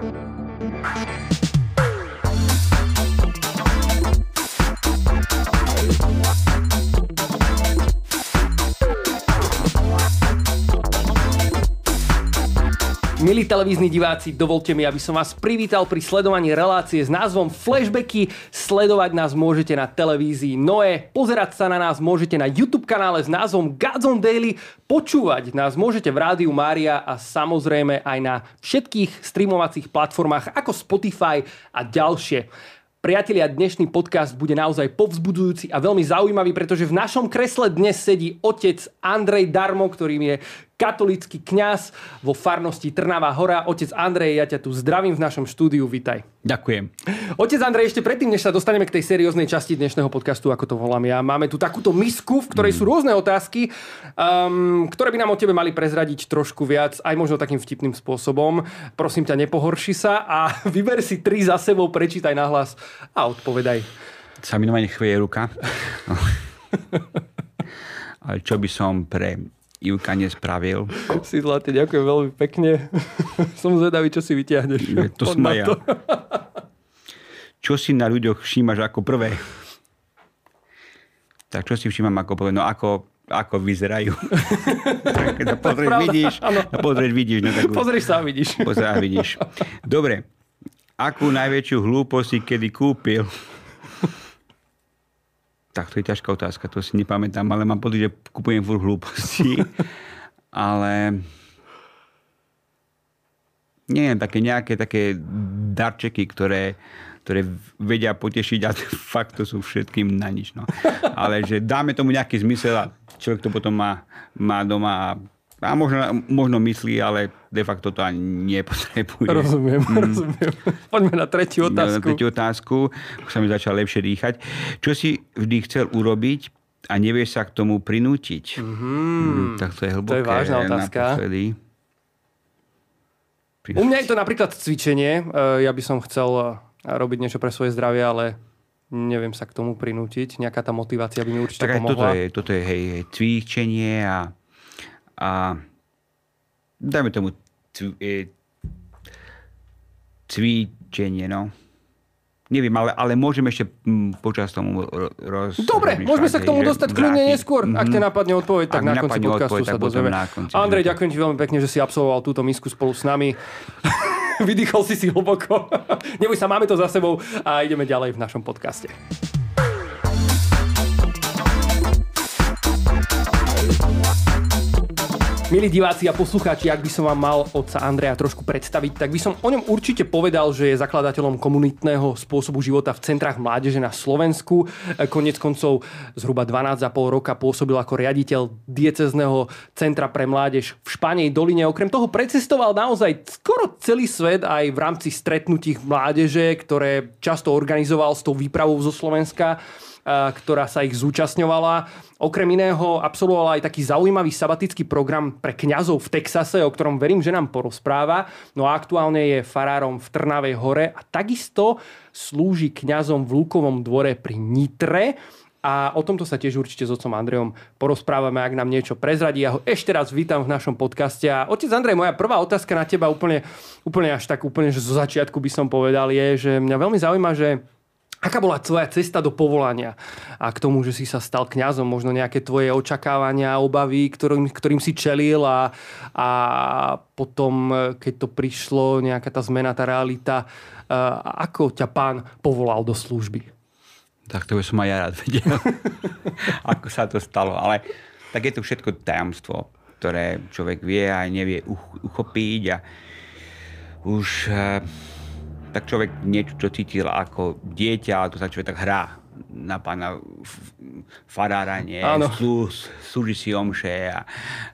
thank you Milí televízni diváci, dovolte mi, aby som vás privítal pri sledovaní relácie s názvom Flashbacky. Sledovať nás môžete na televízii Noe, pozerať sa na nás môžete na YouTube kanále s názvom Godzone Daily, počúvať nás môžete v rádiu Mária a samozrejme aj na všetkých streamovacích platformách ako Spotify a ďalšie. Priatelia, dnešný podcast bude naozaj povzbudzujúci a veľmi zaujímavý, pretože v našom kresle dnes sedí otec Andrej Darmo, ktorým je katolický kňaz vo farnosti Trnavá hora. Otec Andrej, ja ťa tu zdravím v našom štúdiu, vitaj. Ďakujem. Otec Andrej, ešte predtým, než sa dostaneme k tej serióznej časti dnešného podcastu, ako to volám ja, máme tu takúto misku, v ktorej mm. sú rôzne otázky, um, ktoré by nám o tebe mali prezradiť trošku viac, aj možno takým vtipným spôsobom. Prosím ťa, nepohorši sa a vyber si tri za sebou, prečítaj nahlas a odpovedaj. Sa mi chvieje ruka. Ale čo by som pre Ivka nespravil. Si zlatý, ďakujem veľmi pekne. Som zvedavý, čo si vyťahneš. Je, to som ja. Čo si na ľuďoch všímaš ako prvé? Tak čo si všímam ako prvé? No ako, ako vyzerajú. Sa pozrieš, vidíš. No, pozrieš, vidíš. No, tak... Pozrieš sa vidíš. Pozrieš a vidíš. Dobre. Akú najväčšiu hlúposť si kedy kúpil? Tak to je ťažká otázka, to si nepamätám, ale mám pocit, že kupujem furt hlúposti. ale nie, také nejaké také darčeky, ktoré, ktoré vedia potešiť a fakt to sú všetkým na nič. No. Ale že dáme tomu nejaký zmysel a človek to potom má, má doma a a možno, možno myslí, ale de facto to ani nepotrebuje. Rozumiem, mm. rozumiem. Poďme na tretiu otázku. Na tretiu otázku. Už sa mi začal lepšie dýchať. Čo si vždy chcel urobiť a nevieš sa k tomu prinútiť? Mm-hmm. Mm, tak to je hlboké. To je vážna otázka. Naposledy. U mňa je to napríklad cvičenie. E, ja by som chcel e, robiť niečo pre svoje zdravie, ale neviem sa k tomu prinútiť. Nejaká tá motivácia by mi určite tak pomohla. Toto je, toto je hej, hej, cvičenie a a dajme tomu e, cvičenie, no. Neviem, ale, ale môžeme ešte mm, počas tomu roz... Dobre, môžeme sa k tomu dostať kľudne neskôr. Ak te napadne odpoveď, tak Ak na konci podcastu odpoveď, sa dozvieme. Andrej, ďakujem ti veľmi pekne, že si absolvoval túto misku spolu s nami. Vydýchol si si hlboko. Neboj sa, máme to za sebou a ideme ďalej v našom podcaste. Milí diváci a poslucháči, ak by som vám mal otca Andreja trošku predstaviť, tak by som o ňom určite povedal, že je zakladateľom komunitného spôsobu života v centrách mládeže na Slovensku. Konec koncov zhruba 12,5 roka pôsobil ako riaditeľ diecezného centra pre mládež v Španej doline. Okrem toho precestoval naozaj skoro celý svet aj v rámci stretnutí mládeže, ktoré často organizoval s tou výpravou zo Slovenska ktorá sa ich zúčastňovala. Okrem iného absolvovala aj taký zaujímavý sabatický program pre kňazov v Texase, o ktorom verím, že nám porozpráva. No a aktuálne je farárom v Trnavej hore a takisto slúži kňazom v Lukovom dvore pri Nitre. A o tomto sa tiež určite s otcom Andrejom porozprávame, ak nám niečo prezradí. Ja ho ešte raz vítam v našom podcaste. A otec Andrej, moja prvá otázka na teba úplne, úplne až tak úplne, že zo začiatku by som povedal, je, že mňa veľmi zaujíma, že Aká bola tvoja cesta do povolania a k tomu, že si sa stal kňazom, možno nejaké tvoje očakávania, obavy, ktorým, ktorým si čelil a, a potom, keď to prišlo, nejaká tá zmena, tá realita, ako ťa pán povolal do služby? Tak to by som aj ja rád vedel, ako sa to stalo. Ale tak je to všetko tajomstvo, ktoré človek vie a nevie uchopiť a už tak človek niečo, čo cítil ako dieťa, to sa človek tak hrá na pána farára, nie? Sú, súži si omše a,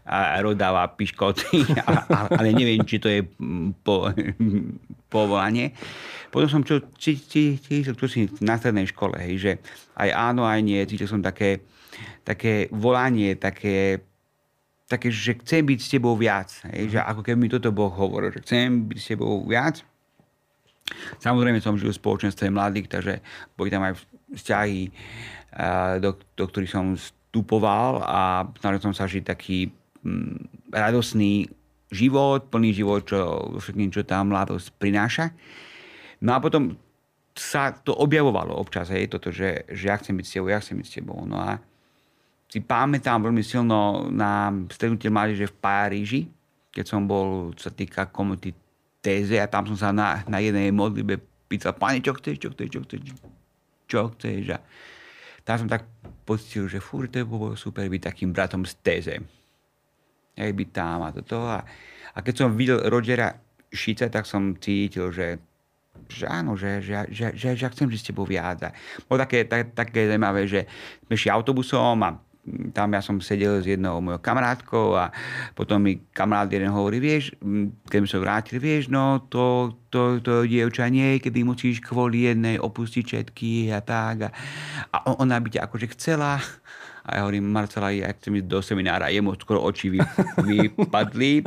a rodáva piškoty, a, a, ale neviem, či to je po, povolanie. Potom som čo, cítil čo si na strednej škole, hej, že aj áno, aj nie, cítil som také, také volanie, také také, že chcem byť s tebou viac. Hej, že ako keby mi toto Boh hovoril, že chcem byť s tebou viac Samozrejme som žil v spoločenstve mladých, takže boli tam aj vzťahy, eh, do, do ktorých som vstupoval a snažil som sa žiť taký mm, radosný život, plný život, čo, všetkým, čo tá mladosť prináša. No a potom sa to objavovalo občas, hej, toto, že, že ja chcem byť s tebou, ja chcem byť s tebou. No a si pamätám veľmi silno na stretnutie mládeže v Paríži, keď som bol, čo sa týka komunity téze a tam som sa na, na jednej modlibe pýtal, pane, čo chceš, čo chceš, čo chceš, čo chceš. A tam som tak pocítil, že fúr, to bolo super byť takým bratom z téze. Hej, byť tam a toto. A, a keď som videl Rogera Šice, tak som cítil, že že áno, že, že, že, že, že chcem žiť s tebou viac. Bolo také, tak, také zaujímavé, že sme šli autobusom a tam ja som sedel s jednou mojou kamarátkou a potom mi kamarát jeden hovorí, vieš, keď sa vrátil, vieš, no to, to, to dievča nie, kedy musíš kvôli jednej opustiť všetky a tak. A, a ona by ťa akože chcela. A ja hovorím, Marcela, ja chcem ísť do seminára, jemu skoro oči vy, vypadli.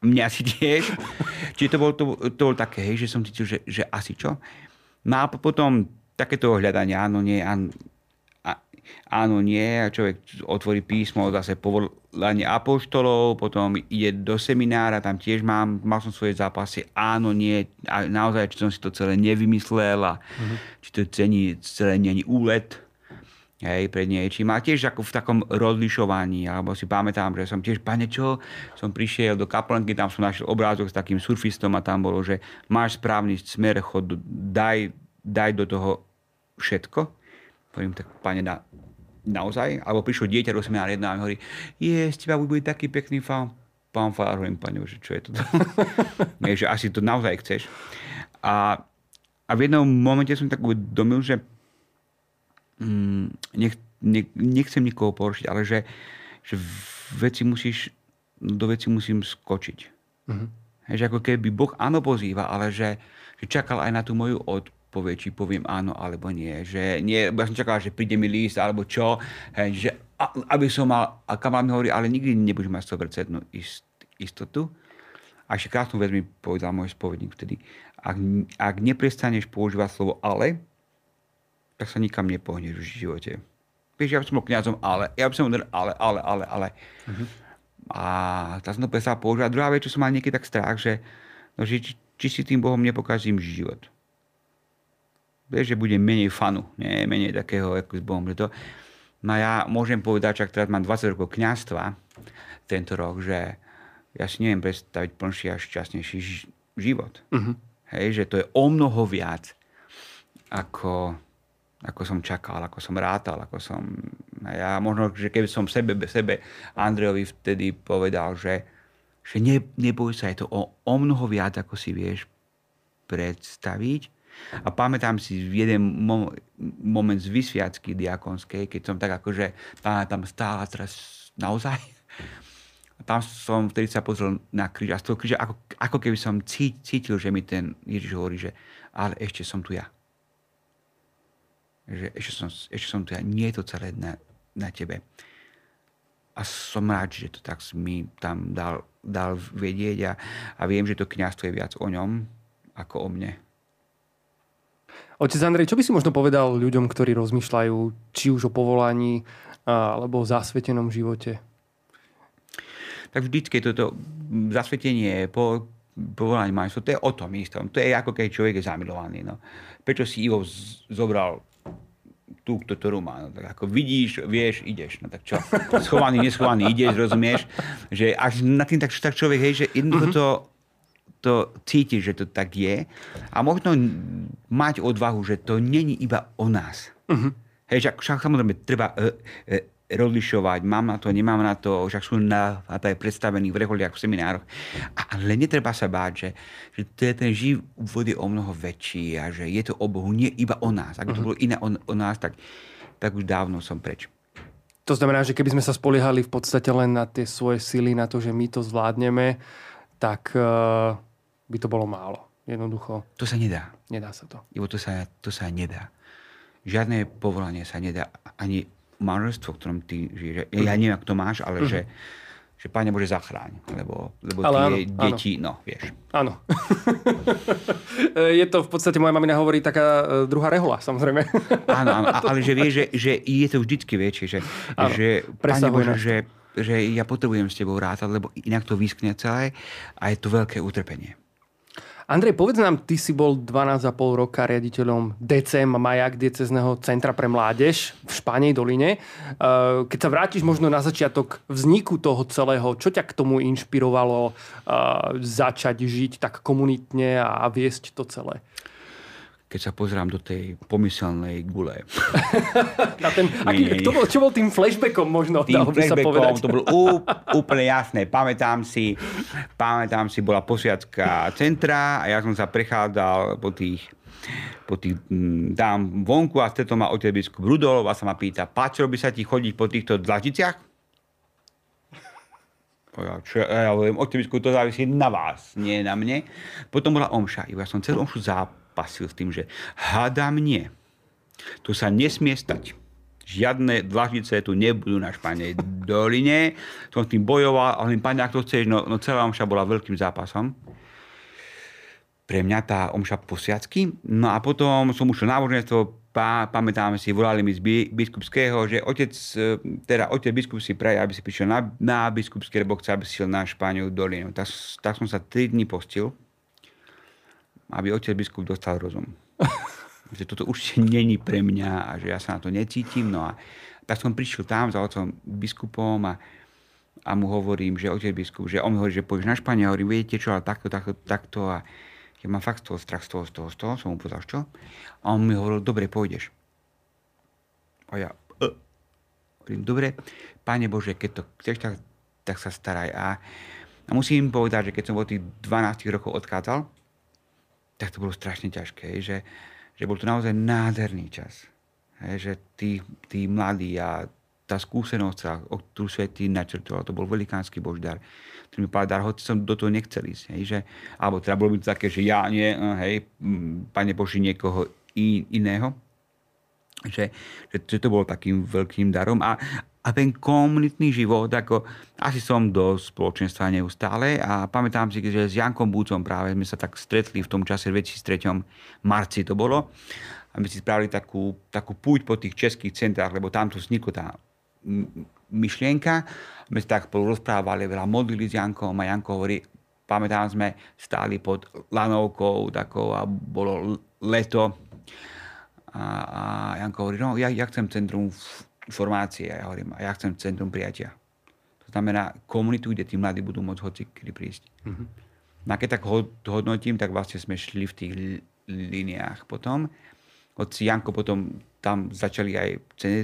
Mňa si tiež. Čiže to bolo, to, to bolo také, hej, že som cítil, že, že asi čo. No a potom takéto hľadanie, áno, nie, áno, áno, nie a človek otvorí písmo, zase povolanie apoštolov, potom ide do seminára, tam tiež mám, mal som svoje zápasy, áno, nie, a naozaj, či som si to celé nevymyslel a uh-huh. či to cení, celé není úlet, hej, pred niečím. A tiež ako v takom rozlišovaní, alebo si pamätám, že som tiež, pane čo, som prišiel do kaplenky, tam som našiel obrázok s takým surfistom a tam bolo, že máš správny smer, chod, daj, daj do toho všetko. Poviem tak, pane, na, naozaj, alebo prišlo dieťa do seminára jedna a mi hovorí, je, z teba bude taký pekný fan, pán Fár, hovorím, pane, že čo je to? Nie, že asi to naozaj chceš. A, a v jednom momente som tak uvedomil, že mm, nech, nech, nechcem nikoho porušiť, ale že, že veci musíš, do veci musím skočiť. Uh-huh. Že ako keby Boh áno pozýva, ale že, že čakal aj na tú moju od, povie, či poviem áno alebo nie. Že nie, ja som čakal, že príde mi list alebo čo, hej, že aby som mal, a kamarát mi hovorí, ale nikdy nebudeš mať 100% ist, istotu. A ešte krásnu vec mi povedal môj spovedník vtedy. Ak, ak neprestaneš používať slovo ale, tak sa nikam nepohneš v živote. Vieš, ja som bol kniazom ale, ja by som bol ale, ale, ale, ale. Uh-huh. A tak som to prestal používať. Druhá vec, čo som mal niekedy tak strach, že, no, že či, či si tým Bohom nepokazím život vieš, že bude menej fanu, nie, menej takého ako s Bohom. To, no ja môžem povedať, že teraz mám 20 rokov kniastva tento rok, že ja si neviem predstaviť plnší a šťastnejší život. Uh-huh. Hej, že to je o mnoho viac, ako, ako som čakal, ako som rátal, ako som... Ja možno, že keby som sebe, sebe Andrejovi vtedy povedal, že, že ne, neboj sa, je to o, o mnoho viac, ako si vieš predstaviť, a pamätám si jeden mo- moment z vysviacky diakonskej, keď som tak akože tá tam stála teraz naozaj. A tam som vtedy sa pozrel na kríž a z toho kríža ako, ako keby som cítil, že mi ten Ježiš hovorí, že ale ešte som tu ja. Že ešte som, ešte som tu ja. Nie je to celé na, na tebe. A som rád, že to tak mi tam dal, dal vedieť a, a viem, že to kniazstvo je viac o ňom ako o mne. Otec Andrej, čo by si možno povedal ľuďom, ktorí rozmýšľajú či už o povolaní alebo o zasvetenom živote? Tak vždycky toto zasvetenie, po, povolanie majstvo, to je o tom istom. To je ako keď človek je zamilovaný. No. Prečo si Ivo zobral tú, ktorú má. No, tak ako vidíš, vieš, ideš. No tak čo? Schovaný, neschovaný, ideš, rozumieš? Že až na tým tak, tak človek, hej, že jednoducho to to cíti, že to tak je a možno mať odvahu, že to není iba o nás. Uh-huh. Hej, však samozrejme treba e, e, rozlišovať, mám na to, nemám na to, však sú na, na to predstavení v reholiach, v seminároch. Ale netreba sa báť, že, že to je ten život je o mnoho väčší a že je to o Bohu, nie iba o nás. Ak by to uh-huh. bolo iné o, o nás, tak, tak už dávno som preč. To znamená, že keby sme sa spoliehali v podstate len na tie svoje sily, na to, že my to zvládneme, tak uh by to bolo málo. Jednoducho. To sa nedá. Nedá sa to. Ivo, to sa, to sa nedá. Žiadne povolanie sa nedá. Ani manželstvo, ktorom ty žiješ. Ja, ja neviem, ako to máš, ale mm-hmm. že, že Pane Bože zachráň. Lebo, lebo ale tie áno, deti, áno. no, vieš. Áno. je to v podstate, moja mamina hovorí, taká e, druhá rehola, samozrejme. áno, áno, ale že vieš, že, že je to vždycky väčšie. Že, áno, že Pane Bože, že že ja potrebujem s tebou rátať, lebo inak to vyskne celé a je to veľké utrpenie. Andrej, povedz nám, ty si bol 12,5 roka riaditeľom DCM Majak, Diecezneho centra pre mládež v Španej doline. Uh, keď sa vrátiš možno na začiatok vzniku toho celého, čo ťa k tomu inšpirovalo uh, začať žiť tak komunitne a viesť to celé? Keď sa pozerám do tej pomyselnej gule. Na ten, aký, nie, nie. To bol, čo bol tým flashbackom možno? Tým flashbackom, to bolo úplne jasné. Pamätám si, pamätám si, bola posiacká centra a ja som sa prechádzal po tých po tých, mm, dám vonku a to ma otec biskup Rudolov a sa ma pýta, páčilo by sa ti chodiť po týchto dlaždiciach? Ja, čo, ja hovorím, otec biskup, to závisí na vás, nie na mne. Potom bola omša. Ja som celú omšu záp pasil s tým, že hádam nie. Tu sa nesmie stať. Žiadne dlaždice tu nebudú na Španej doline. Som s tým bojoval, ale hovorím, pani, ak to chceš, no, no celá omša bola veľkým zápasom. Pre mňa tá omša posiacky. No a potom som ušiel náboženstvo, pá, pamätáme si, volali mi z biskupského, že otec, e, teda otec biskup si praje, aby si prišiel na, na biskupské, lebo chce, aby si šiel na Španiu dolinu. Tak, tak som sa 3 dní postil aby otec biskup dostal rozum. že toto už není pre mňa a že ja sa na to necítim. No a tak som prišiel tam za otcom biskupom a, a mu hovorím, že otec biskup, že on mi hovorí, že pôjdeš na Špania, a hovorím, viete čo, ale takto, takto, takto a ja mám fakt z toho strach z toho, z toho, z toho, som mu povedal, čo? A on mi hovoril, dobre, pôjdeš. A ja, uh. hovorím, dobre, Pane Bože, keď to chceš, tak, tak sa staraj. A, a musím povedať, že keď som od tých 12 rokov odchádzal, tak to bolo strašne ťažké, že, že bol to naozaj nádherný čas. Hej, že tí, tí mladí a tá skúsenosť, o ktorú svetý načrtoval, to bol velikánsky boždar, ktorý mi povedal, hoci som do toho nechcel ísť. Hej, že, alebo teda bolo by to také, že ja nie, hej, pane Boži, niekoho iného. Že, že, že to bolo takým veľkým darom. A, a ten komunitný život, ako asi som do spoločenstva neustále a pamätám si, že s Jankom Búcom práve sme sa tak stretli v tom čase 2003. marci to bolo a my si spravili takú, takú púť po tých českých centrách, lebo tam tu vznikla tá myšlienka. My sa tak spolu rozprávali, veľa modlili s Jankom a Janko hovorí, pamätám sme stáli pod lanovkou takou a bolo leto a, a Janko hovorí, no ja, ja chcem centrum formácie. Ja hovorím, a ja chcem centrum prijatia. To znamená komunitu, kde tí mladí budú môcť hoci kedy prísť. Mm-hmm. No a keď tak hodnotím, tak vlastne sme šli v tých liniách potom. Hoci Janko potom tam začali aj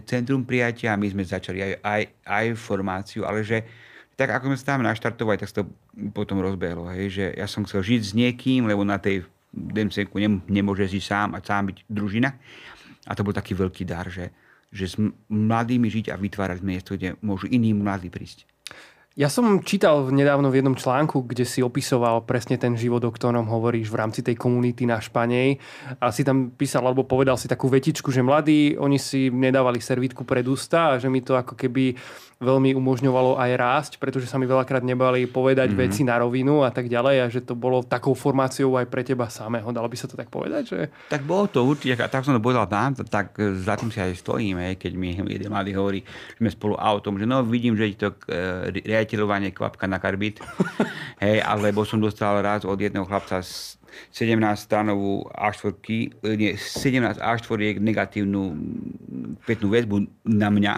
centrum prijatia, my sme začali aj, aj, aj formáciu, ale že tak ako sme sa tam naštartovali, tak sa to potom rozbehlo. Hej, že ja som chcel žiť s niekým, lebo na tej DMC nemôže žiť sám a sám byť družina. A to bol taký veľký dar, že, že s mladými žiť a vytvárať miesto, kde môžu iní mladí prísť. Ja som čítal nedávno v jednom článku, kde si opisoval presne ten život, o ktorom hovoríš v rámci tej komunity na Španej. A si tam písal, alebo povedal si takú vetičku, že mladí, oni si nedávali servítku pred ústa a že mi to ako keby veľmi umožňovalo aj rásť, pretože sa mi veľakrát nebali povedať mm-hmm. veci na rovinu a tak ďalej a že to bolo takou formáciou aj pre teba samého. Dalo by sa to tak povedať? Že... Tak bolo to určite, tak som to povedal tam, tak za tým si aj stojím, keď mi jeden mladý hovorí, že sme spolu autom, že no vidím, že je to uh, riaditeľovanie kvapka na karbit, hej, alebo som dostal raz od jedného chlapca 17 stanovú A4, nie, 17 A4 negatívnu pätnú väzbu na mňa,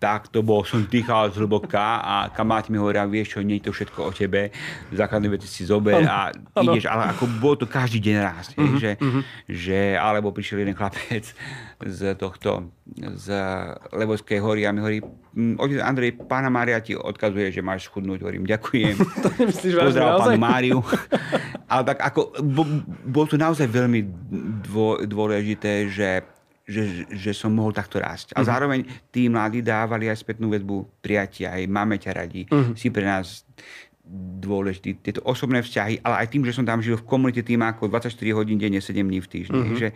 tak to bol, som dýchal zhlboka a kamaráti mi hovoria, vieš čo, nie je to všetko o tebe, základné veci si zober a ano. ideš, ale ako bolo to každý deň raz, uh-huh, že, uh-huh. že, alebo prišiel jeden chlapec z tohto, z Levovskej hory a mi hovorí, otec Andrej, pána Mária ti odkazuje, že máš schudnúť, hovorím, ďakujem. to nemyslíš Pozdrav pánu Máriu. ale tak ako, bolo to naozaj veľmi dôležité, že že, že som mohol takto rásť. A uh-huh. zároveň tí mladí dávali aj spätnú väzbu prijatia, aj máme ťa radi, uh-huh. si pre nás dôležitý, tieto osobné vzťahy, ale aj tým, že som tam žil v komunite tým ako 24 hodín denne, 7 dní v týždni. Uh-huh. Že,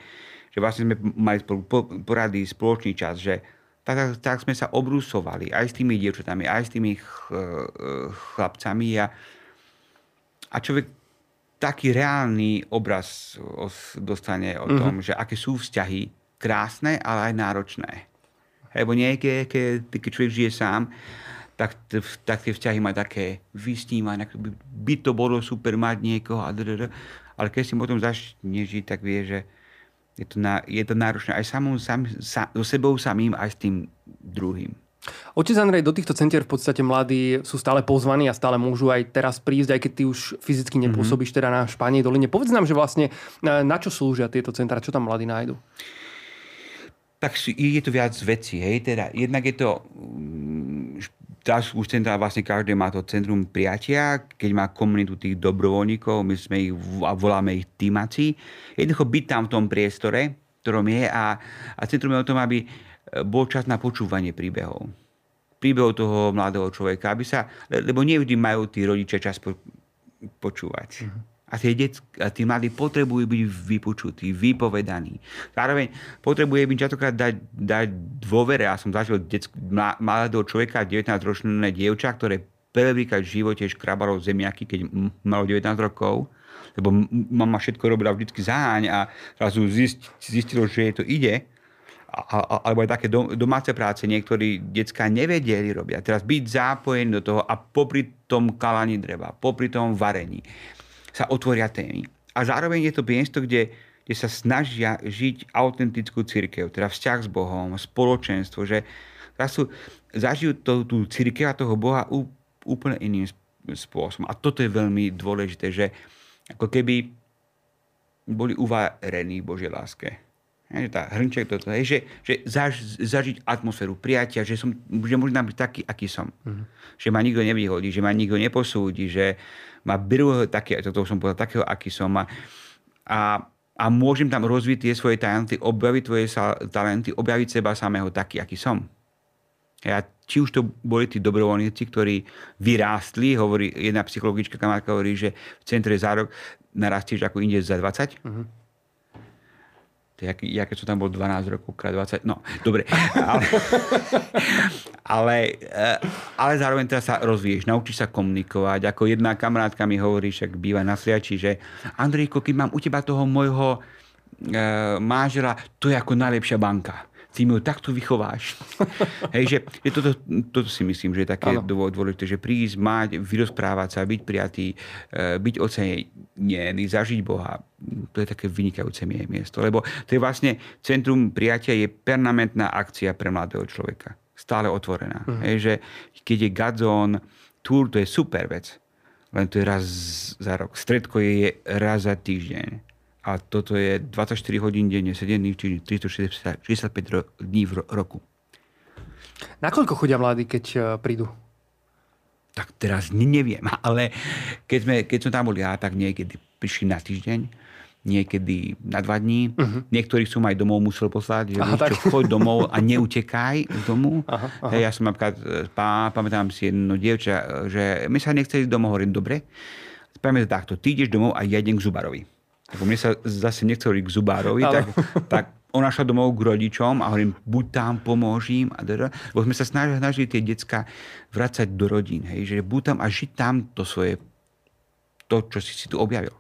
že vlastne sme mali spolu porady, spoločný čas, že tak, tak sme sa obrusovali aj s tými dievčatami, aj s tými ch, chlapcami a, a človek taký reálny obraz dostane o tom, uh-huh. že aké sú vzťahy krásne, ale aj náročné. Lebo niekedy, keď, keď človek žije sám, tak, tak tie vzťahy majú také vysnívanie, by, by to bolo super mať niekoho a ale keď si potom začne žiť, tak vie, že je to, na, je to náročné aj samou, sam, sa, so sebou samým, aj s tým druhým. Otec Andrej, do týchto centier v podstate mladí sú stále pozvaní a stále môžu aj teraz prísť, aj keď ty už fyzicky mhm. nepôsobíš mm-hmm. teda na Španej doline. Povedz nám, že vlastne na čo slúžia tieto centra, čo tam mladí nájdu? Tak je to viac vecí, hej, teda jednak je to mm, už centra vlastne každý má to centrum priatia, keď má komunitu tých dobrovoľníkov, my sme ich, voláme ich týmaci. Jednoducho byť tam v tom priestore, ktorom je a, a centrum je o tom, aby bol čas na počúvanie príbehov. Príbehov toho mladého človeka, aby sa, lebo nevždy majú tí rodičia čas po, počúvať. Uh-huh. A tí, det, a tí mladí potrebujú byť vypočutí, vypovedaní. Zároveň potrebuje byť častokrát dať, dať dôvere. Ja som zažil detsk, mladého človeka, 19-ročné dievča, ktoré prvýkrát v živote škrabalo zemiaky, keď malo 19 rokov lebo mama všetko robila vždy zaháň a zrazu zist, zistilo, že jej to ide alebo aj také domáce práce niektorí detská nevedeli robiť. A teraz byť zápojený do toho a popri tom kalaní dreva, popri tom varení sa otvoria témy. A zároveň je to miesto, kde, kde sa snažia žiť autentickú církev, teda vzťah s Bohom, spoločenstvo, že sú, zažijú to, tú církev a toho Boha úplne iným spôsobom. A toto je veľmi dôležité, že ako keby boli uvarení v Božej láske hej, tá hrnček, toto, hej, že, že zaž, zažiť atmosféru prijatia, že, som, že môžem byť taký, aký som. Uh-huh. Že ma nikto nevyhodí, že ma nikto neposúdi, že ma berú také, toto som povedal, takého, aký som. A, a, a môžem tam rozviť tie svoje talenty, objaviť tvoje sa, talenty, objaviť seba samého taký, aký som. A či už to boli tí dobrovoľníci, ktorí vyrástli, hovorí, jedna psychologička kamarátka hovorí, že v centre za rok narastieš ako inde za 20. Uh-huh jak, ja keď som tam bol 12 rokov, krát 20, no, dobre. Ale, ale, eh, ale zároveň teraz sa rozvíješ, naučíš sa komunikovať. Ako jedna kamarátka mi hovorí, však býva na Sliači, že Andrejko, keď mám u teba toho môjho e, mážela, to je ako najlepšia banka ty mi ho takto vychováš. Hej, že, že toto, toto si myslím, že je také ano. dôležité, že prísť, mať, vyrozprávať sa, byť prijatý, e, byť ocenený, zažiť Boha. To je také vynikajúce miesto. Lebo to je vlastne centrum prijatia je permanentná akcia pre mladého človeka. Stále otvorená. Uh-huh. Hej, že keď je Gadzón, túr, to je super vec. Len to je raz za rok. Stredko je raz za týždeň a toto je 24 hodín denne, 7 dní, čiže 365 dní v roku. Nakoľko chodia mladí, keď e, prídu? Tak teraz neviem, ale keď, sme, keď som tam bol ja, tak niekedy prišli na týždeň, niekedy na dva dní. Uh-huh. Niektorých som aj domov musel poslať, že aha, tak. čo, choď domov a neutekaj z domu. Aha, aha. Ja som napríklad, e, pá, pamätám si jedno dievča, že my sa nechce ísť domov, hovorím, dobre, spravíme to takto, ty ideš domov a ja idem k Zubarovi. Tak mne sa zase nechceli k zubárovi, tak, tak ona šla domov k rodičom a hovorím, buď tam, pomôžim. A dada. Lebo sme sa snažili, snažili tie decka vrácať do rodín. Hej, že buď tam a žiť tam to svoje, to, čo si si tu objavil.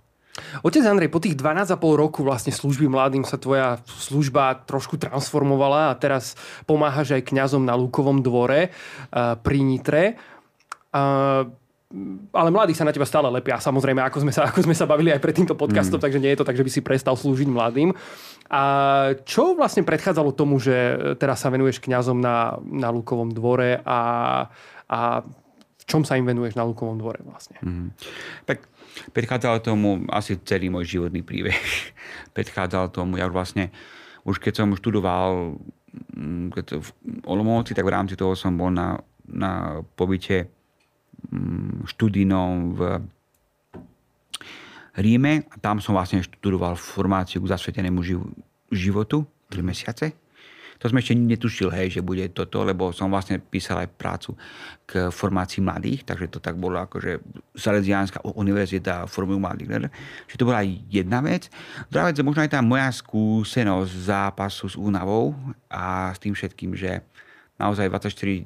Otec Andrej, po tých 12,5 roku vlastne služby mladým sa tvoja služba trošku transformovala a teraz pomáhaš aj kňazom na Lukovom dvore uh, pri Nitre. Uh, ale mladí sa na teba stále lepia, samozrejme, ako sme sa, ako sme sa bavili aj pred týmto podcastom, mm. takže nie je to tak, že by si prestal slúžiť mladým. A čo vlastne predchádzalo tomu, že teraz sa venuješ kňazom na, na Lukovom dvore a, a v čom sa im venuješ na Lukovom dvore vlastne? Mm. Tak predchádzalo tomu asi celý môj životný príbeh. predchádzalo tomu, ja už vlastne, už keď som študoval mm, keď v Olomouci, tak v rámci toho som bol na, na pobyte Študijnom v Ríme a tam som vlastne študoval formáciu k zasvetenému životu 3 mesiace. To som ešte netušil, hej, že bude toto, lebo som vlastne písal aj prácu k formácii mladých, takže to tak bolo akože Salesiánska univerzita formujú mladých. Čiže to bola jedna vec. Druhá vec je možno aj tá moja skúsenosť zápasu s únavou a s tým všetkým, že naozaj 24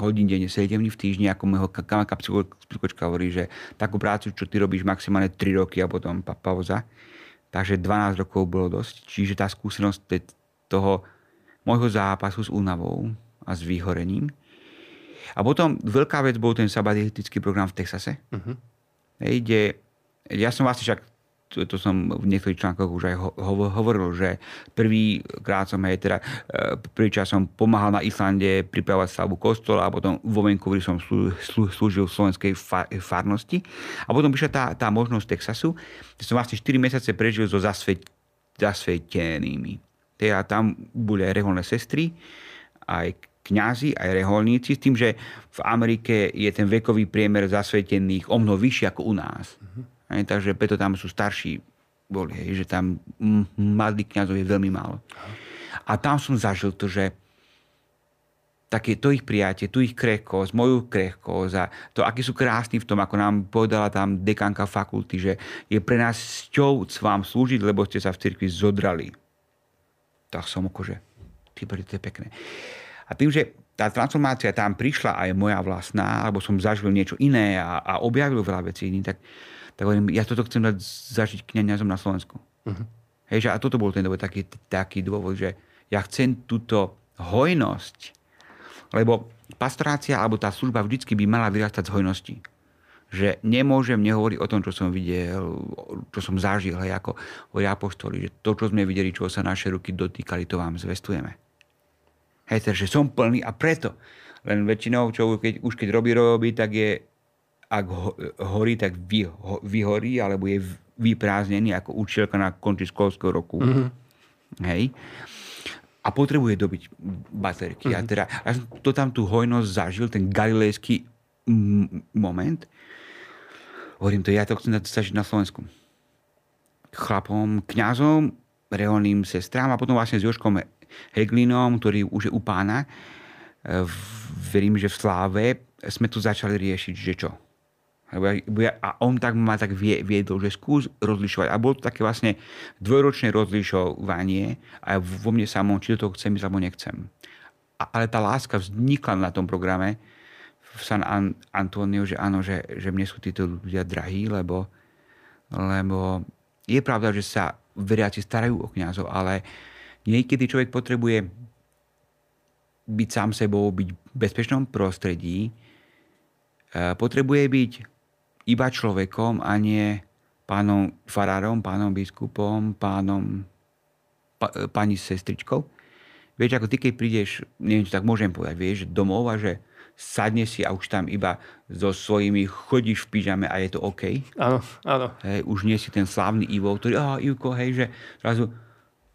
hodín denne, 7 dní v týždni, ako môjho kamaká psychočka hovorí, že takú prácu, čo ty robíš maximálne 3 roky a potom pa- pauza. Takže 12 rokov bolo dosť. Čiže tá skúsenosť toho môjho zápasu s únavou a s vyhorením. A potom veľká vec bol ten sabatistický program v Texase, uh-huh. hej, kde ja som vlastne však to, som v niektorých článkoch už aj ho, ho, hovoril, že prvý krát som aj teda, e, prvý čas som pomáhal na Islande pripravovať stavbu kostola a potom vo Vancouveri som slú, slú, slúžil v slovenskej far, farnosti. A potom prišla tá, tá možnosť Texasu, kde som vlastne 4 mesiace prežil so zasvet, zasvetenými. Teda tam boli aj reholné sestry, aj kňazi, aj reholníci, s tým, že v Amerike je ten vekový priemer zasvetených o mnoho vyšší ako u nás. Uh-huh. Hej, takže preto tam sú starší boli, hej, že tam mladých kniazov je veľmi málo. A tam som zažil to, že také to ich prijatie, tu ich krehkosť, moju krehkosť a to, akí sú krásni v tom, ako nám povedala tam dekanka fakulty, že je pre nás cťou vám slúžiť, lebo ste sa v cirkvi zodrali. Tak som akože, ty to je pekné. A tým, že tá transformácia tam prišla aj moja vlastná, alebo som zažil niečo iné a, a objavil veľa vecí iných, tak tak hovorím, ja toto chcem dať zažiť kniazom na Slovensku. Uh-huh. Hej, že a toto bol ten dôvod, taký, taký dôvod, že ja chcem túto hojnosť, lebo pastorácia alebo tá služba vždycky by mala vyrastať z hojnosti. Že nemôžem nehovoriť o tom, čo som videl, čo som zažil, hej, ako hovorí apoštoli, že to, čo sme videli, čo sa naše ruky dotýkali, to vám zvestujeme. Hej, takže som plný a preto. Len väčšinou, čo keď, už keď robí, robí, tak je ak horí, tak vy, vyhorí, alebo je vyprázdnený ako učiteľka na konci školského roku. Mm-hmm. Hej. A potrebuje dobiť baterky. Mm-hmm. A teda, ja som to tam tú hojnosť zažil, ten galilejský m- moment. Hovorím to, ja to chcem zažiť na Slovensku. Chlapom, kňazom, reholným sestrám a potom vlastne s Joškom Heglinom, ktorý už je u pána. E, verím, že v Sláve sme tu začali riešiť, že čo? A on tak ma tak viedol, že skús rozlišovať. A bolo to také vlastne dvojročné rozlišovanie a vo mne samom, či do toho chcem ísť, alebo nechcem. A, ale tá láska vznikla na tom programe v San Antonio, že áno, že, že mne sú títo ľudia drahí, lebo, lebo je pravda, že sa veriaci starajú o kňazov, ale niekedy človek potrebuje byť sám sebou, byť v bezpečnom prostredí, potrebuje byť iba človekom a nie pánom farárom, pánom biskupom, pánom, pa, pani sestričkou. Vieš, ako ty keď prídeš, neviem, či tak môžem povedať, vieš, domov a že sadne si a už tam iba so svojimi chodíš v pyžame a je to OK. Áno, áno. Hej, už nie si ten slávny Ivo, ktorý, aha, Ivko, hej, že zrazu,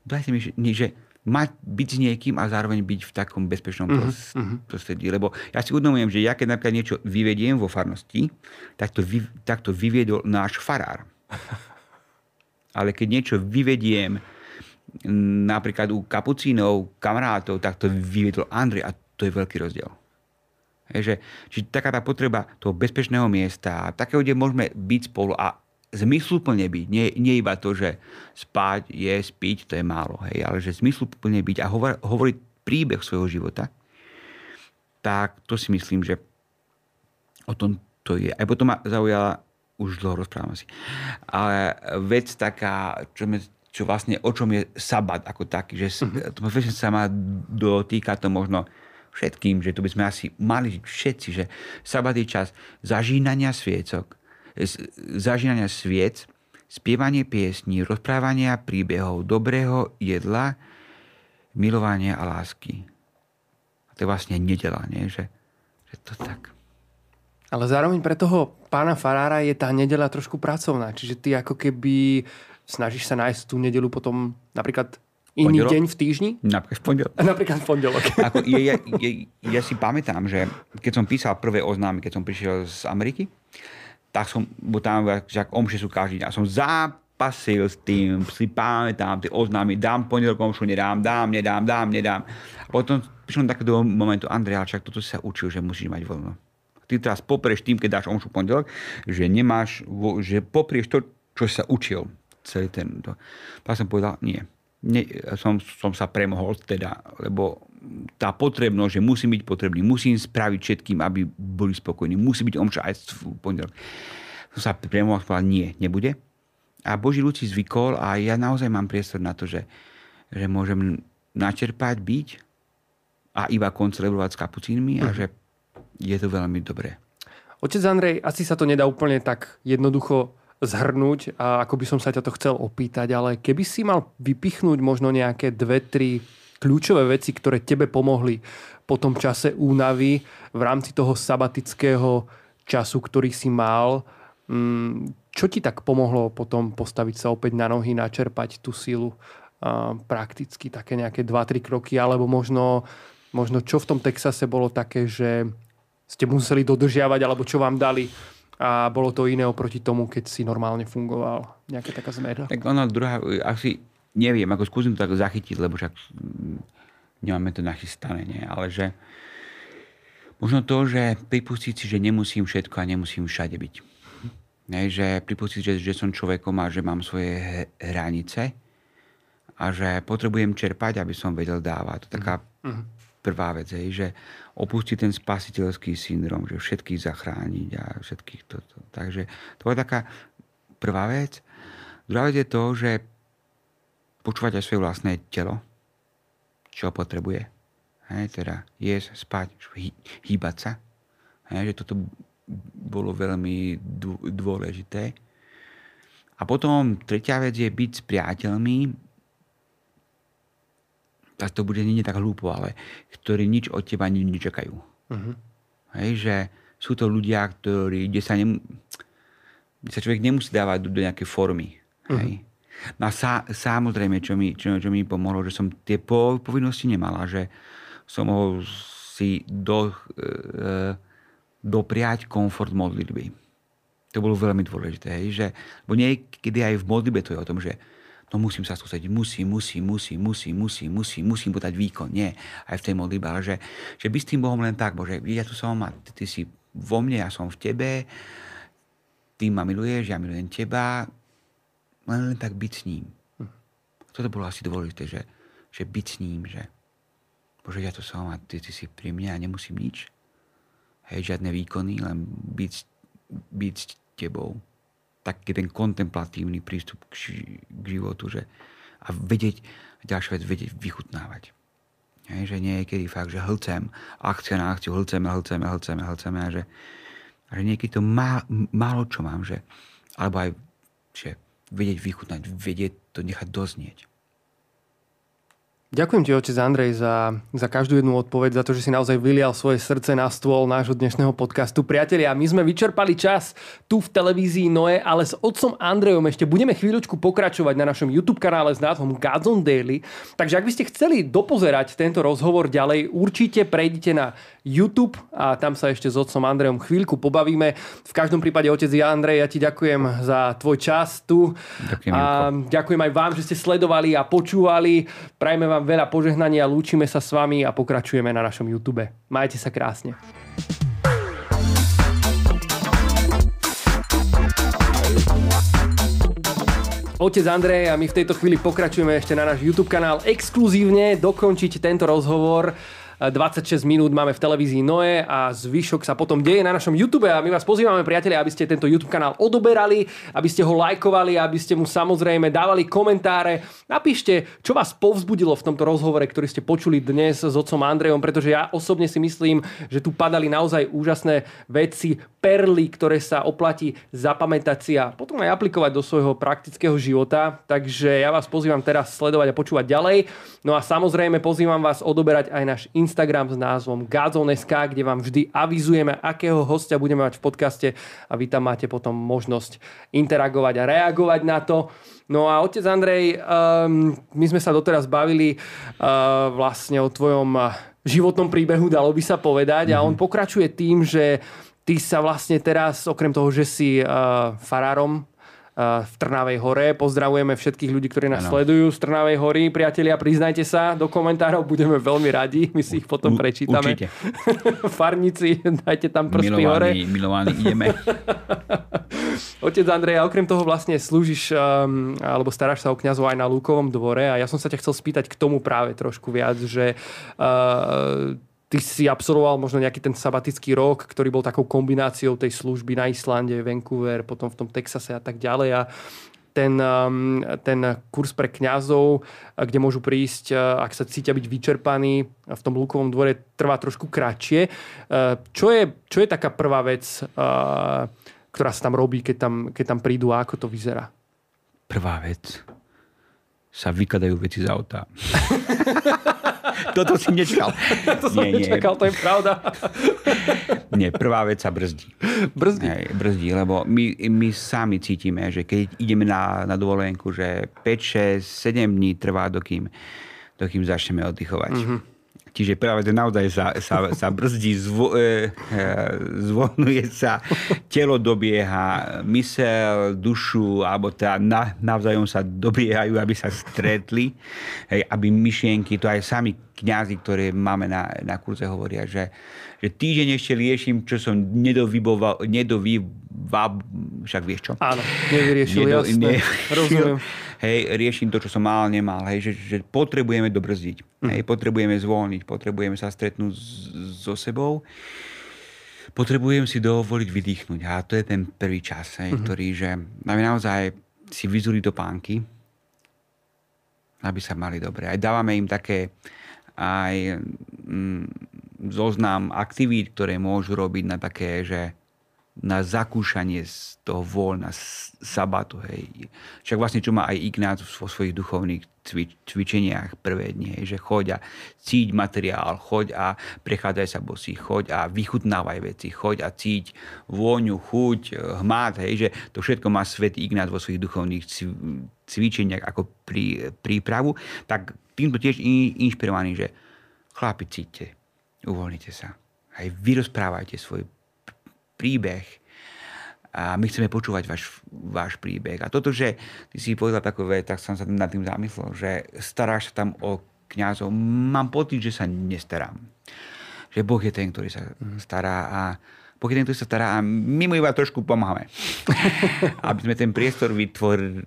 dajte mi, že, že mať, byť s niekým a zároveň byť v takom bezpečnom mm-hmm. prostredí. Lebo ja si uvedomujem, že ja keď napríklad niečo vyvediem vo farnosti, tak to, vy, tak to vyviedol náš farár. Ale keď niečo vyvediem napríklad u kapucínov, kamarátov, tak to vyviedol Andrej a to je veľký rozdiel. Že, čiže taká tá potreba toho bezpečného miesta, takého, kde môžeme byť spolu a zmysluplne byť. Nie, nie iba to, že spať, je, spiť, to je málo. Hej, ale že zmysluplne byť a hovor, hovoriť príbeh svojho života, tak to si myslím, že o tom to je. Aj potom ma zaujala, už dlho rozprávam si, ale vec taká, čo, me, čo vlastne, o čom je sabat ako taký, že mm-hmm. to sa má dotýka to možno všetkým, že to by sme asi mali všetci, že sabat je čas zažínania sviecok, zažínania sviec, spievanie piesní, rozprávania príbehov, dobrého jedla, milovania a lásky. A to je vlastne nedela, nie? Že, že to tak. Ale zároveň pre toho pána Farára je tá nedela trošku pracovná. Čiže ty ako keby snažíš sa nájsť tú nedelu potom napríklad iný pondelok? deň v týždni? Napríklad v pondelok. Napríklad v pondelok. Ako, je, je, je, ja si pamätám, že keď som písal prvé oznámy, keď som prišiel z Ameriky, tak som, bo tam, že omše sú každý deň. Som zápasil s tým, si pamätám tie oznámy, dám pondelok omšu, nedám, dám, nedám, dám, nedám. A potom prišiel tak do momentu, Andrej, však toto si sa učil, že musíš mať voľno. Ty teraz poprieš tým, keď dáš omšu pondelok, že nemáš, že poprieš to, čo sa učil celý ten. Tak som povedal, nie. nie som, som sa premohol teda, lebo tá potrebnosť, že musím byť potrebný, musím spraviť všetkým, aby boli spokojní, musí byť omča aj v pondelok. Som sa priamo nie, nebude. A Boží ľudí zvykol a ja naozaj mám priestor na to, že, že môžem načerpať, byť a iba koncelebrovať s kapucínmi a že je to veľmi dobré. Otec Andrej, asi sa to nedá úplne tak jednoducho zhrnúť, a ako by som sa ťa to chcel opýtať, ale keby si mal vypichnúť možno nejaké dve, tri kľúčové veci, ktoré tebe pomohli po tom čase únavy v rámci toho sabatického času, ktorý si mal, mm, čo ti tak pomohlo potom postaviť sa opäť na nohy, načerpať tú silu prakticky, také nejaké 2-3 kroky, alebo možno, možno čo v tom Texase bolo také, že ste museli dodržiavať, alebo čo vám dali a bolo to iné oproti tomu, keď si normálne fungoval. Nejaká taká zmena. Tak ono druhá, asi neviem, ako skúsim to tak zachytiť, lebo však mm, nemáme to nachystané, nie? ale že možno to, že pripustiť si, že nemusím všetko a nemusím všade byť. Ne, že pripustiť, že, že som človekom a že mám svoje hranice a že potrebujem čerpať, aby som vedel dávať. To je taká mm-hmm. prvá vec, hej, že opustiť ten spasiteľský syndrom, že všetkých zachrániť a všetkých toto. Takže to je taká prvá vec. Druhá vec je to, že počúvať aj svoje vlastné telo, čo potrebuje. Hej, teda jesť, spať, hýbať sa. Hej, že toto bolo veľmi dôležité. A potom tretia vec je byť s priateľmi, tak to bude nie tak hlúpo, ale ktorí nič od teba nič nečakajú. Uh-huh. Hej, že sú to ľudia, ktorí, kde sa, nem, kde sa človek nemusí dávať do, do nejakej formy. Uh-huh. Hej. No a sa, samozrejme, čo mi, čo, čo mi pomohlo, že som tie povinnosti nemala, že som mohol si do, e, dopriať komfort modlitby. To bolo veľmi dôležité. Hej, že, bo niekedy aj v modlitbe to je o tom, že no musím sa sústrediť, musím, musím, musím, musím, musím, musím, musím podať výkon. Nie, aj v tej modlitbe, ale že, že byť s tým Bohom len tak, Bože, ja tu som a ty, ty si vo mne, ja som v tebe, ty ma miluješ, ja milujem teba, len, len tak byť s ním. Toto bolo asi dôležité, že, že byť s ním, že Bože, ja tu som a ty, ty si pri mne a nemusím nič. Hej, žiadne výkony, len byť, byť s tebou taký ten kontemplatívny prístup k, k životu, že a vedieť, ďalšia vec, vedieť vychutnávať. Hej, že niekedy fakt, že hlcem, akcia na akciu, hlceme, hlceme, hlceme, hlceme a že, a že niekedy to má, málo čo mám, že, alebo aj, že vedieť vychutnať, vedieť to nechať doznieť. Ďakujem ti, otec Andrej, za, za každú jednu odpoveď, za to, že si naozaj vylial svoje srdce na stôl nášho dnešného podcastu. Priatelia, my sme vyčerpali čas tu v televízii Noe, ale s otcom Andrejom ešte budeme chvíľočku pokračovať na našom YouTube kanále s názvom God's on Daily. Takže ak by ste chceli dopozerať tento rozhovor ďalej, určite prejdite na YouTube a tam sa ešte s otcom Andrejom chvíľku pobavíme. V každom prípade, otec Andrej, ja ti ďakujem za tvoj čas tu. Ďakujem, a ďakujem aj vám, že ste sledovali a počúvali. Prajme vám veľa požehnania, lúčime sa s vami a pokračujeme na našom YouTube. Majte sa krásne. Otec Andrej a my v tejto chvíli pokračujeme ešte na náš YouTube kanál exkluzívne dokončiť tento rozhovor 26 minút máme v televízii Noe a zvyšok sa potom deje na našom YouTube a my vás pozývame priatelia, aby ste tento YouTube kanál odoberali, aby ste ho lajkovali, aby ste mu samozrejme dávali komentáre. Napíšte, čo vás povzbudilo v tomto rozhovore, ktorý ste počuli dnes s otcom Andrejom, pretože ja osobne si myslím, že tu padali naozaj úžasné veci, perly, ktoré sa oplatí zapamätať si a potom aj aplikovať do svojho praktického života. Takže ja vás pozývam teraz sledovať a počúvať ďalej. No a samozrejme pozývam vás odoberať aj náš Instagram s názvom Gazon.sk, kde vám vždy avizujeme, akého hostia budeme mať v podcaste a vy tam máte potom možnosť interagovať a reagovať na to. No a otec Andrej, um, my sme sa doteraz bavili uh, vlastne o tvojom životnom príbehu, dalo by sa povedať, mm-hmm. a on mhm. pokračuje tým, že ty sa vlastne teraz, okrem toho, že si uh, farárom v Trnavej hore. Pozdravujeme všetkých ľudí, ktorí nás ano. sledujú z Trnavej hory. Priatelia, priznajte sa do komentárov, budeme veľmi radi. My si ich potom prečítame. Určite. Farníci, dajte tam prsty milovaní, hore. Milovaní, ideme. Otec Andrej, okrem toho vlastne slúžiš um, alebo staráš sa o kňazov aj na Lúkovom dvore a ja som sa ťa chcel spýtať k tomu práve trošku viac, že uh, Ty si absolvoval možno nejaký ten sabatický rok, ktorý bol takou kombináciou tej služby na Islande, Vancouver, potom v tom Texase a tak ďalej. A ten, um, ten kurz pre kňazov, kde môžu prísť, ak sa cítia byť vyčerpaní v tom Lukovom dvore, trvá trošku kratšie. Čo je, čo je taká prvá vec, ktorá sa tam robí, keď tam, keď tam prídu a ako to vyzerá? Prvá vec sa vykladajú veci z auta. Toto si nečakal. to som nie, nečakal, nie. to je pravda. nie, prvá vec sa brzdí. Brzdí? Hej, brzdí, lebo my, my sami cítime, že keď ideme na, na dovolenku, že 5, 6, 7 dní trvá, dokým, dokým začneme oddychovať. Mm-hmm Čiže práve to naozaj sa, sa, sa brzdí, zvo, e, e, zvonuje sa, telo dobieha, mysel, dušu, alebo teda na, navzájom sa dobiehajú, aby sa stretli, hej, aby myšlienky, to aj sami kňazi, ktoré máme na, na kurze, hovoria, že, že týždeň ešte riešim, čo som nedovyboval, nedovyvab, však vieš čo? Áno, nevyriešil, Nedo, jasné, ne, rozumiem hej, riešim to, čo som mal, nemal, hej, že, že potrebujeme dobrzdiť, mm. hej, potrebujeme zvolniť, potrebujeme sa stretnúť so sebou, potrebujem si dovoliť vydýchnuť a to je ten prvý čas, hej, mm-hmm. ktorý, že naozaj si vyzuli do pánky, aby sa mali dobre. Aj dávame im také aj mm, zoznam aktivít, ktoré môžu robiť na také, že na zakúšanie z toho voľna, sabatu. Hej. Však vlastne, čo má aj Ignác vo svojich duchovných cvič, cvičeniach prvé dni, hej, že choď a cíť materiál, choď a prechádzaj sa bosí, choď a vychutnávaj veci, choď a cíť vôňu, chuť, hmát, hej, že to všetko má svätý Ignác vo svojich duchovných cvičeniach ako prí, prípravu, tak týmto tiež inšpirovaný, že chlapi, cíťte, uvoľnite sa. Aj vyrozprávajte svoj príbeh a my chceme počúvať váš, váš príbeh. A toto, že ty si povedal takové, tak som sa nad tým zamyslel, že staráš sa tam o kňazov. Mám pocit, že sa nestarám. Že Boh je ten, ktorý sa stará a Boh ten, ktorý sa stará a my mu iba trošku pomáhame. aby sme ten priestor vytvorili,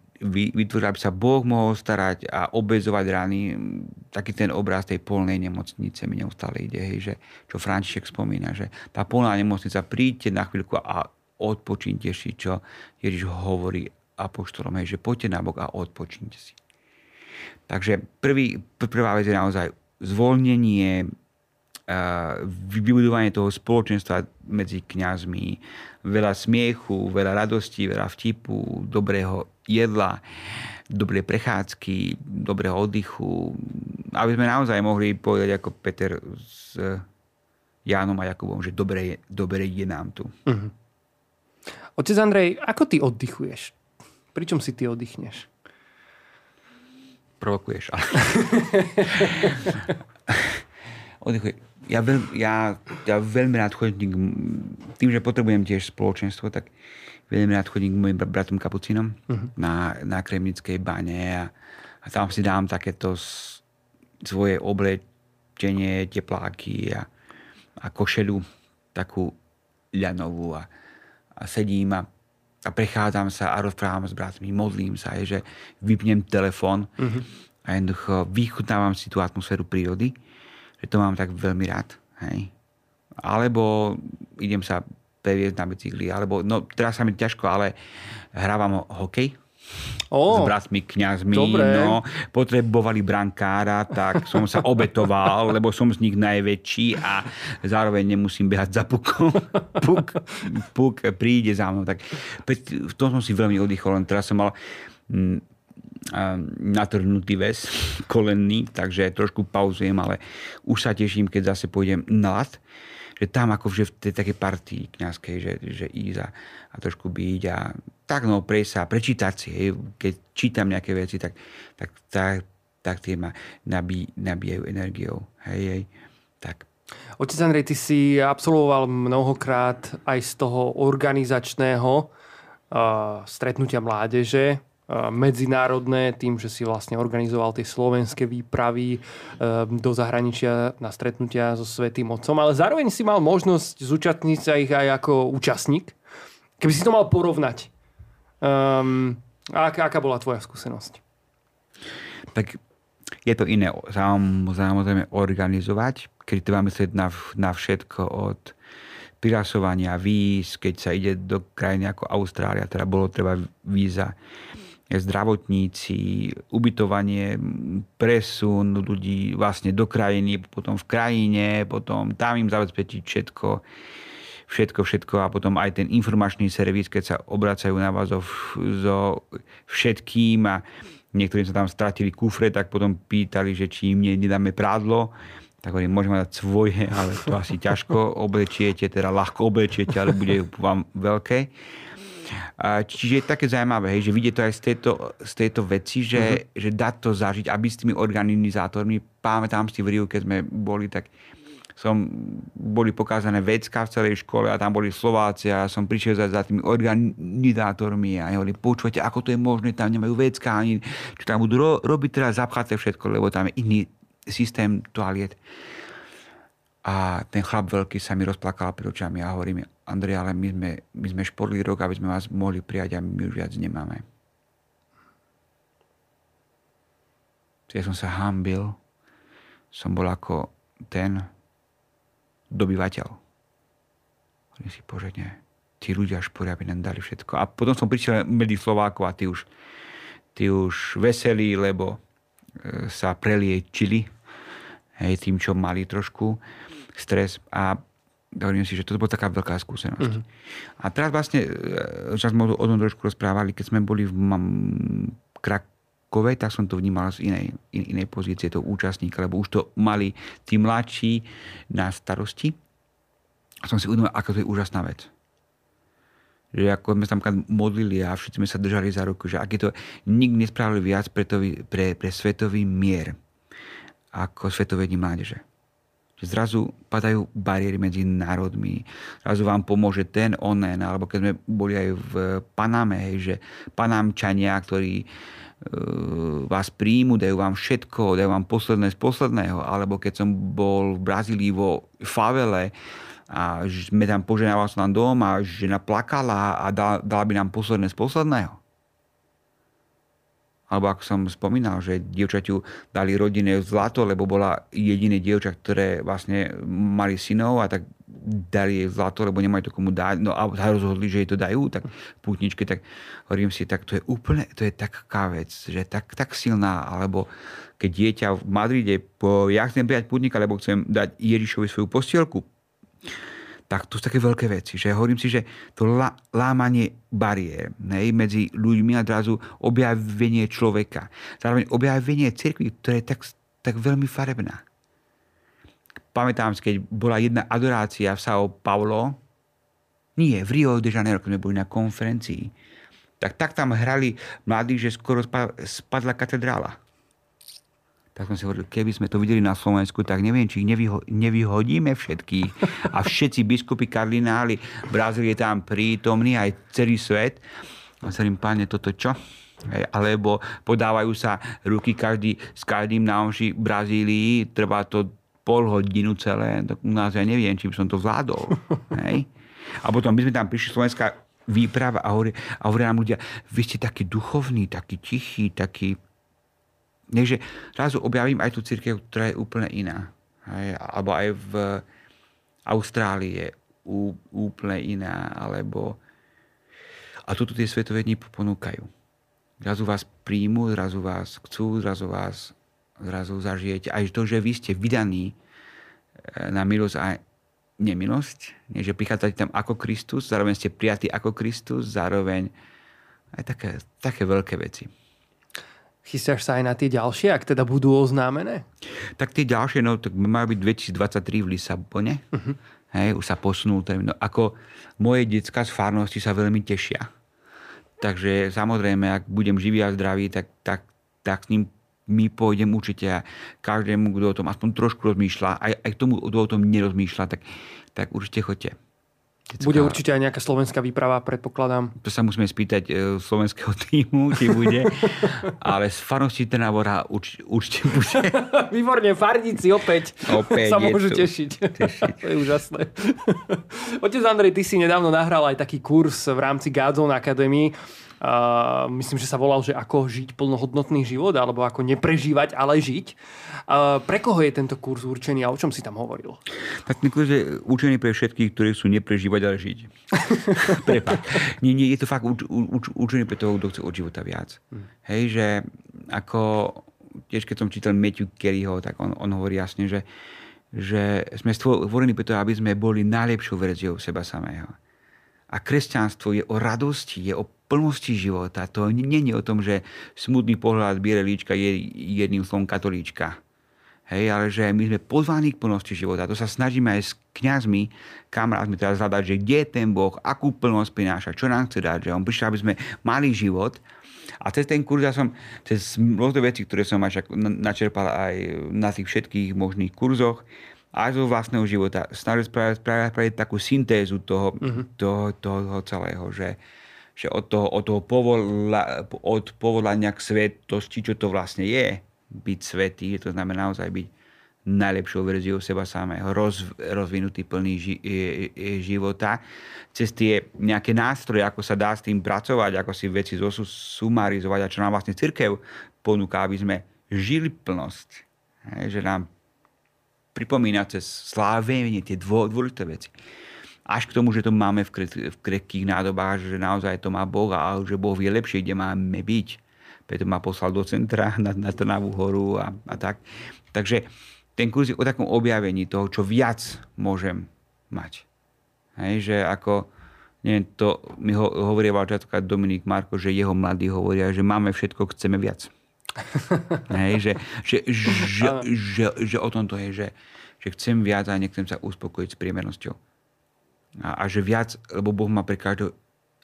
vytvorili, aby sa Boh mohol starať a obezovať rany. Taký ten obraz tej polnej nemocnice mi neustále ide, hej, že, čo František spomína, že tá polná nemocnica, príďte na chvíľku a odpočínte si, čo Ježiš hovorí apoštolom, hej, že poďte na bok a odpočínte si. Takže prvý, prvá vec je naozaj zvolnenie, vybudovanie toho spoločenstva medzi kňazmi, veľa smiechu, veľa radosti, veľa vtipu, dobrého jedla, dobré prechádzky, dobrého oddychu, aby sme naozaj mohli povedať ako Peter s Jánom a Jakubom, že dobre, dobre je nám tu. Uh-huh. Otec Andrej, ako ty oddychuješ? Pričom si ty oddychneš? Provokuješ. Ale... Oddychuj. Ja, veľ, ja, ja veľmi rád chodím, tým, že potrebujem tiež spoločenstvo, tak veľmi rád chodím k mojim bratom kapucinom uh-huh. na, na Kremnickej bane a, a tam si dám takéto svoje oblečenie, tepláky a, a košelu takú ľanovú a, a sedím a, a prechádzam sa a rozprávam s bratmi, modlím sa, je, že vypnem telefón uh-huh. a jednoducho vychutnávam si tú atmosféru prírody, že to mám tak veľmi rád. Hej. Alebo idem sa previesť na bicykli, alebo, no teraz sa mi ťažko, ale hrávam hokej, Oh, s bratmi, kňazmi, no, potrebovali brankára, tak som sa obetoval, lebo som z nich najväčší a zároveň nemusím behať za pukom. Puk, puk príde za mnou. Tak v tom som si veľmi oddychol, len teraz som mal mm, natrhnutý väz kolenný, takže trošku pauzujem, ale už sa teším, keď zase pôjdem na lat že tam ako že v tej takej partii kniazkej, že, že ísť a, a trošku byť a tak no prejsť sa, prečítať si, hej, keď čítam nejaké veci, tak, tak, tak, tak tie ma nabí, nabíjajú energiou. Hej, hej, tak. Otec Andrej, ty si absolvoval mnohokrát aj z toho organizačného uh, stretnutia mládeže, medzinárodné, tým, že si vlastne organizoval tie slovenské výpravy do zahraničia na stretnutia so Svetým Otcom, ale zároveň si mal možnosť zúčastniť sa ich aj ako účastník. Keby si to mal porovnať, um, aká, aká bola tvoja skúsenosť? Tak je to iné samozrejme organizovať, keď treba myslieť na, na všetko od prihlasovania víz, keď sa ide do krajiny ako Austrália, teda bolo treba víza zdravotníci, ubytovanie, presun ľudí vlastne do krajiny, potom v krajine, potom tam im zabezpečiť všetko, všetko, všetko a potom aj ten informačný servis, keď sa obracajú na vás so, so všetkým a niektorí sa tam stratili kufre, tak potom pýtali, že či im nedáme prádlo tak hovorím, môžeme dať svoje, ale to asi ťažko oblečiete, teda ľahko oblečiete, ale bude vám veľké. Čiže je také zaujímavé, hej, že vidieť to aj z tejto, z tejto veci, že, uh-huh. že dať to zažiť, aby s tými organizátormi, pamätám si v Riu, keď sme boli, tak som, boli pokázané vecka v celej škole a tam boli Slováci a som prišiel za, za tými organizátormi a hovorili, počúvate, ako to je možné, tam nemajú vecka ani, čo tam budú ro, robiť teraz zapchaté všetko, lebo tam je iný systém toaliet. A ten chlap veľký sa mi rozplakal pred očami a hovorí mi, Andrej, ale my sme, my sme šporli rok, aby sme vás mohli prijať a my už viac nemáme. Ja som sa hambil, som bol ako ten dobyvateľ. Hovorím si, bože, nie. Tí ľudia šporia, aby nám dali všetko. A potom som prišiel medzi Slovákov a tí už, tí už veselí, lebo e, sa preliečili hej, tým, čo mali trošku stres a hovorím si, že to bola taká veľká skúsenosť. Uh-huh. A teraz vlastne, že sme o tom trošku rozprávali, keď sme boli v mam, Krakove, tak som to vnímal z inej, in, inej pozície, to účastníka, lebo už to mali tí mladší na starosti. A som si uvedomil, ako to je úžasná vec. Že ako sme tam modlili a všetci sme sa držali za ruku, že ak je to, nikdy nespravili viac pre, to, pre, pre svetový mier ako Svetové dni mládeže. Že zrazu padajú bariéry medzi národmi, zrazu vám pomôže ten, onen, alebo keď sme boli aj v Paname, hej, že Panámčania, ktorí e, vás príjmu, dajú vám všetko, dajú vám posledné z posledného, alebo keď som bol v Brazílii vo favele, a sme tam poženával som nám dom a žena plakala a dala, dala by nám posledné z posledného alebo ako som spomínal, že dievčaťu dali rodine zlato, lebo bola jediné dievča, ktoré vlastne mali synov a tak dali jej zlato, lebo nemajú to komu dať. No a rozhodli, že jej to dajú, tak pútničke, tak hovorím si, tak to je úplne, to je taká vec, že tak, tak silná, alebo keď dieťa v Madride, po, ja chcem prijať pútnika, lebo chcem dať Ježišovi svoju postielku, tak to sú také veľké veci. Že hovorím si, že to lámanie bariér hej, medzi ľuďmi a odrazu objavenie človeka. Zároveň objavenie cirkvi, ktorá je tak, tak veľmi farebná. Pamätám si, keď bola jedna adorácia v Sao Paulo, nie, v Rio de Janeiro, keď sme boli na konferencii, tak tak tam hrali mladí, že skoro spadla katedrála tak som si hovoril, keby sme to videli na Slovensku, tak neviem, či ich nevyho- nevyhodíme všetkých. A všetci biskupy, kardináli, Brazílie tam prítomní, aj celý svet. A sa páne, toto čo? Alebo podávajú sa ruky každý s každým na omši Brazílii, trvá to pol hodinu celé, tak u nás ja neviem, či by som to zvládol. Hej. A potom my sme tam prišli Slovenská výprava a hovorí, a hovorí nám ľudia, vy ste taký duchovný, taký tichý, taký Takže zrazu objavím aj tú církev, ktorá je úplne iná. Hej, alebo aj v Austrálii je úplne iná, alebo... A toto tie svetové dni ponúkajú. Zrazu vás príjmu, zrazu vás chcú, zrazu vás zrazu zažijete. Aj to, že vy ste vydaní eh, na milosť a nemilosť, nie, že prichádzate tam ako Kristus, zároveň ste prijatí ako Kristus, zároveň aj také, také veľké veci. Chystáš sa aj na tie ďalšie, ak teda budú oznámené? Tak tie ďalšie, no tak majú byť 2023 v Lisabone. Uh-huh. Hej, už sa posunul termín. No, ako moje detská z farnosti sa veľmi tešia. Takže samozrejme, ak budem živý a zdravý, tak, tak, tak s ním my pôjdem určite a každému, kto o tom aspoň trošku rozmýšľa, aj, aj k tomu, kto o tom nerozmýšľa, tak, tak určite chodte. Detská... Bude určite aj nejaká slovenská výprava, predpokladám. To sa musíme spýtať e, slovenského týmu, či bude. Ale z farnosti Trnavora urč, určite bude. Výborne, farníci opäť, opäť sa môžu tešiť. tešiť. to je úžasné. Otec Andrej, ty si nedávno nahral aj taký kurz v rámci Godzone Academy Uh, myslím, že sa volal, že ako žiť plnohodnotný život, alebo ako neprežívať, ale žiť. Uh, pre koho je tento kurz určený a o čom si tam hovoril? Tak ten kurz je určený pre všetkých, ktorí sú neprežívať, ale žiť. Prepak. Nie, nie, je to fakt uč, uč, určený pre toho, kto chce od života viac. Hmm. Hej, že ako tiež keď som čítal Matthew Kerryho, tak on, on hovorí jasne, že, že sme stvorení preto, aby sme boli najlepšou verziou seba samého. A kresťanstvo je o radosti, je o plnosti života. To nie je o tom, že smutný pohľad líčka je jedným slovom katolíčka. Hej, ale že my sme pozvaní k plnosti života. To sa snažíme aj s kňazmi, kamarátmi teraz hľadať, že kde je ten Boh, akú plnosť prináša, čo nám chce dať, že on prišiel, aby sme mali život. A cez ten kurz ja som, cez rôzne veci, ktoré som načerpal aj na tých všetkých možných kurzoch, aj zo vlastného života, snažil spraviť, spraviť, takú syntézu toho, mm-hmm. toho, toho celého, že, že od toho, od toho povola, od povolania k svetosti, čo to vlastne je, byť svetý, to znamená naozaj byť najlepšou verziou seba samého, roz, rozvinutý plný ži, e, života, cez tie nejaké nástroje, ako sa dá s tým pracovať, ako si veci zosumarizovať a čo nám vlastne církev ponúka, aby sme žili plnosť. Že nám pripomína cez slávenie tie dôležité veci až k tomu, že to máme v, kre, v krehkých nádobách, že naozaj to má Boh a že Boh vie lepšie, kde máme byť. Preto ma poslal do centra na, na Trnavú horu a, a tak. Takže ten kurz je o takom objavení toho, čo viac môžem mať. Hej, že ako, neviem, to mi ho, častokrát Dominik Marko, že jeho mladí hovoria, že máme všetko, chceme viac. Hej, že, že, že, že, že, o tom to je, že, že chcem viac a nechcem sa uspokojiť s priemernosťou a, a že viac, lebo Boh má pre každú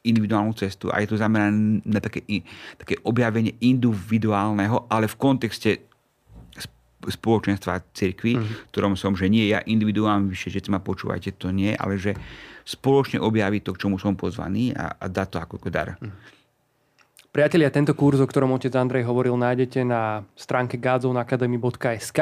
individuálnu cestu a je to zamerané na také, také objavenie individuálneho, ale v kontexte spoločenstva cirkvi, v ktorom som, že nie ja individuálne vyššie, že ma počúvajte, to nie, ale že spoločne objaviť to, k čomu som pozvaný a, a dať to ako dar. Mm-hmm. Priatelia, tento kurz, o ktorom otec Andrej hovoril, nájdete na stránke godzonacademy.sk.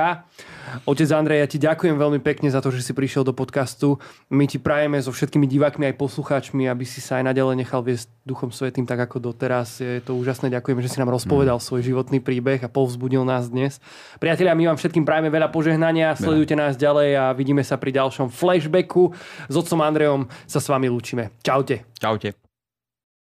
Otec Andrej, ja ti ďakujem veľmi pekne za to, že si prišiel do podcastu. My ti prajeme so všetkými divákmi aj poslucháčmi, aby si sa aj naďalej nechal viesť Duchom Svetým tak ako doteraz. Je to úžasné. Ďakujem, že si nám rozpovedal mm. svoj životný príbeh a povzbudil nás dnes. Priatelia, my vám všetkým prajeme veľa požehnania. Sledujte nás ďalej a vidíme sa pri ďalšom flashbacku. S otcom Andrejom sa s vami lúčime. Čaute. Čaute.